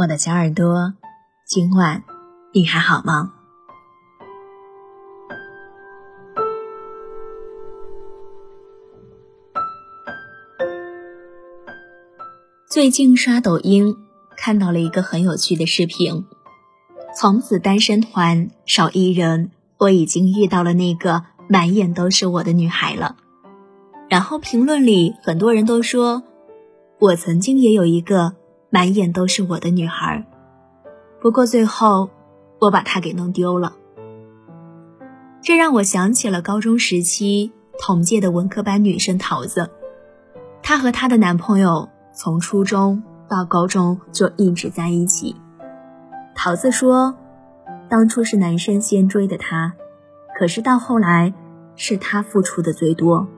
我的小耳朵，今晚你还好吗？最近刷抖音看到了一个很有趣的视频，从此单身团少一人，我已经遇到了那个满眼都是我的女孩了。然后评论里很多人都说，我曾经也有一个。满眼都是我的女孩，不过最后我把她给弄丢了。这让我想起了高中时期同届的文科班女生桃子，她和她的男朋友从初中到高中就一直在一起。桃子说，当初是男生先追的她，可是到后来是她付出的最多。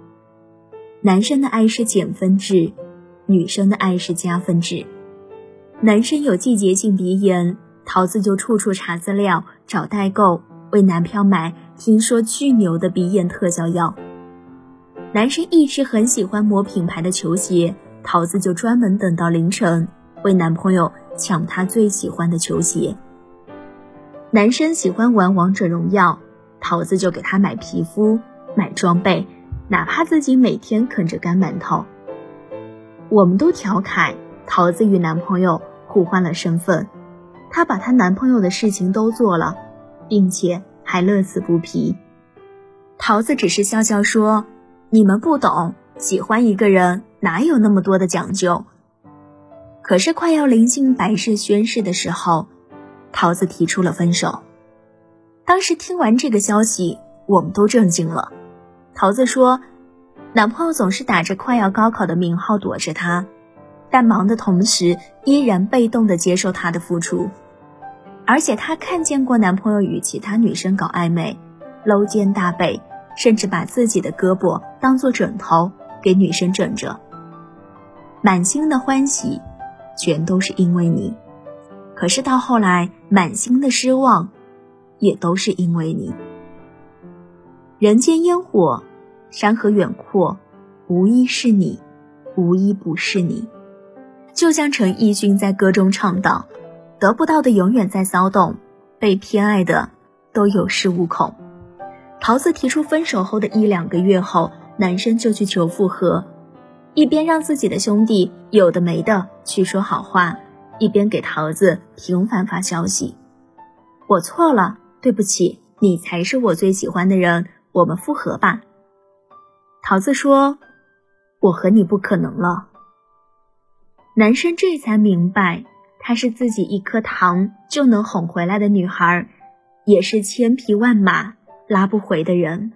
男生的爱是减分制，女生的爱是加分制。男生有季节性鼻炎，桃子就处处查资料找代购，为男票买听说巨牛的鼻炎特效药。男生一直很喜欢某品牌的球鞋，桃子就专门等到凌晨为男朋友抢他最喜欢的球鞋。男生喜欢玩王者荣耀，桃子就给他买皮肤、买装备，哪怕自己每天啃着干馒头。我们都调侃桃子与男朋友。互换了身份，她把她男朋友的事情都做了，并且还乐此不疲。桃子只是笑笑说：“你们不懂，喜欢一个人哪有那么多的讲究。”可是快要临近百事宣誓的时候，桃子提出了分手。当时听完这个消息，我们都震惊了。桃子说：“男朋友总是打着快要高考的名号躲着她。”但忙的同时，依然被动的接受他的付出，而且她看见过男朋友与其他女生搞暧昧，搂肩搭背，甚至把自己的胳膊当做枕头给女生枕着。满心的欢喜，全都是因为你，可是到后来，满心的失望，也都是因为你。人间烟火，山河远阔，无一是你，无一不是你。就像陈奕迅在歌中唱道：“得不到的永远在骚动，被偏爱的都有恃无恐。”桃子提出分手后的一两个月后，男生就去求复合，一边让自己的兄弟有的没的去说好话，一边给桃子频繁发消息：“我错了，对不起，你才是我最喜欢的人，我们复合吧。”桃子说：“我和你不可能了。”男生这才明白，她是自己一颗糖就能哄回来的女孩，也是千匹万马拉不回的人。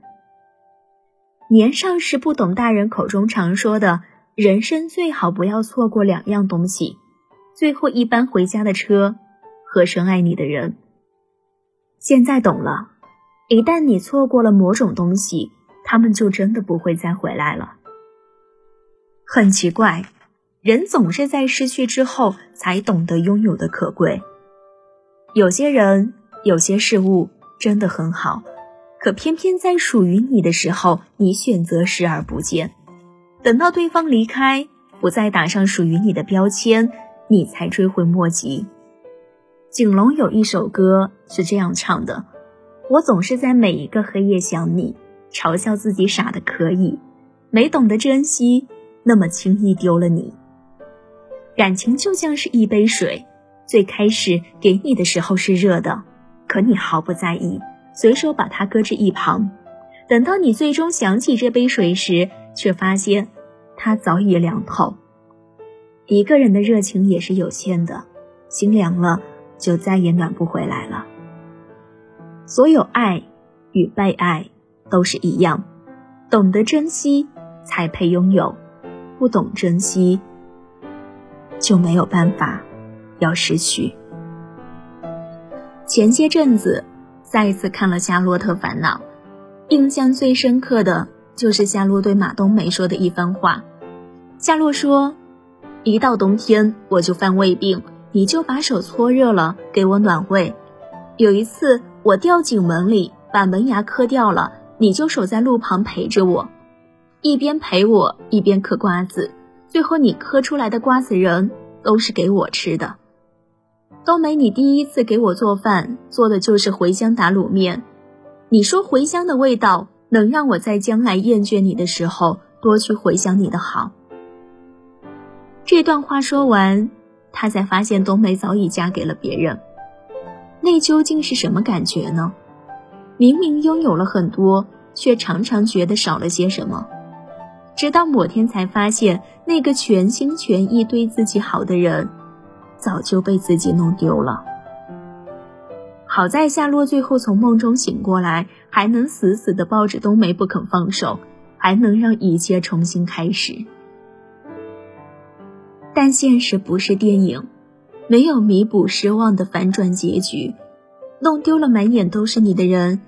年少时不懂大人口中常说的人生最好不要错过两样东西：最后一班回家的车和深爱你的人。现在懂了，一旦你错过了某种东西，他们就真的不会再回来了。很奇怪。人总是在失去之后才懂得拥有的可贵。有些人、有些事物真的很好，可偏偏在属于你的时候，你选择视而不见。等到对方离开，不再打上属于你的标签，你才追悔莫及。景龙有一首歌是这样唱的：“我总是在每一个黑夜想你，嘲笑自己傻的可以，没懂得珍惜，那么轻易丢了你。”感情就像是一杯水，最开始给你的时候是热的，可你毫不在意，随手把它搁置一旁。等到你最终想起这杯水时，却发现它早已凉透。一个人的热情也是有限的，心凉了就再也暖不回来了。所有爱与被爱都是一样，懂得珍惜才配拥有，不懂珍惜。就没有办法要失去。前些阵子再一次看了《夏洛特烦恼》，印象最深刻的就是夏洛对马冬梅说的一番话。夏洛说：“一到冬天我就犯胃病，你就把手搓热了给我暖胃。有一次我掉井门里把门牙磕掉了，你就守在路旁陪着我，一边陪我一边嗑瓜子。”最后，你磕出来的瓜子仁都是给我吃的。冬梅，你第一次给我做饭，做的就是茴香打卤面。你说茴香的味道能让我在将来厌倦你的时候多去回想你的好。这段话说完，他才发现冬梅早已嫁给了别人。那究竟是什么感觉呢？明明拥有了很多，却常常觉得少了些什么。直到某天才发现，那个全心全意对自己好的人，早就被自己弄丢了。好在夏洛最后从梦中醒过来，还能死死的抱着冬梅不肯放手，还能让一切重新开始。但现实不是电影，没有弥补失望的反转结局，弄丢了满眼都是你的人，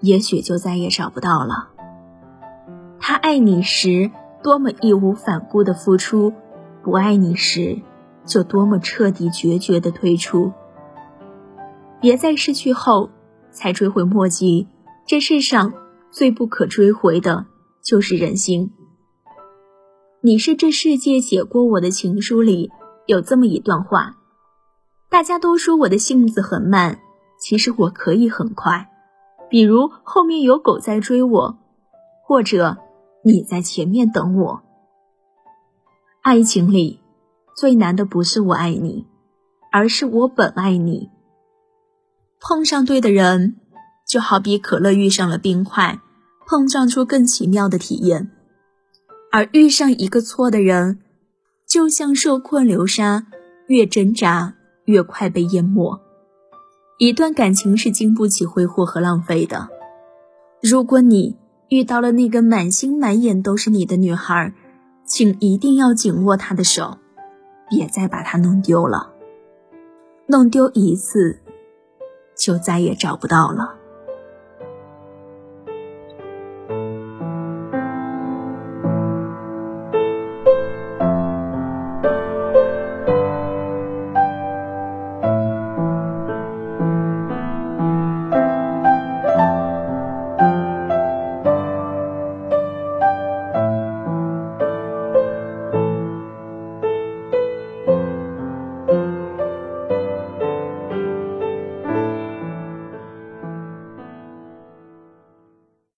也许就再也找不到了。他爱你时，多么义无反顾的付出；不爱你时，就多么彻底决绝的退出。别在失去后才追悔莫及。这世上最不可追回的，就是人心。你是这世界写过我的情书里有这么一段话：大家都说我的性子很慢，其实我可以很快。比如后面有狗在追我，或者。你在前面等我。爱情里最难的不是我爱你，而是我本爱你。碰上对的人，就好比可乐遇上了冰块，碰撞出更奇妙的体验；而遇上一个错的人，就像受困流沙，越挣扎越快被淹没。一段感情是经不起挥霍和浪费的。如果你。遇到了那个满心满眼都是你的女孩，请一定要紧握她的手，别再把她弄丢了。弄丢一次，就再也找不到了。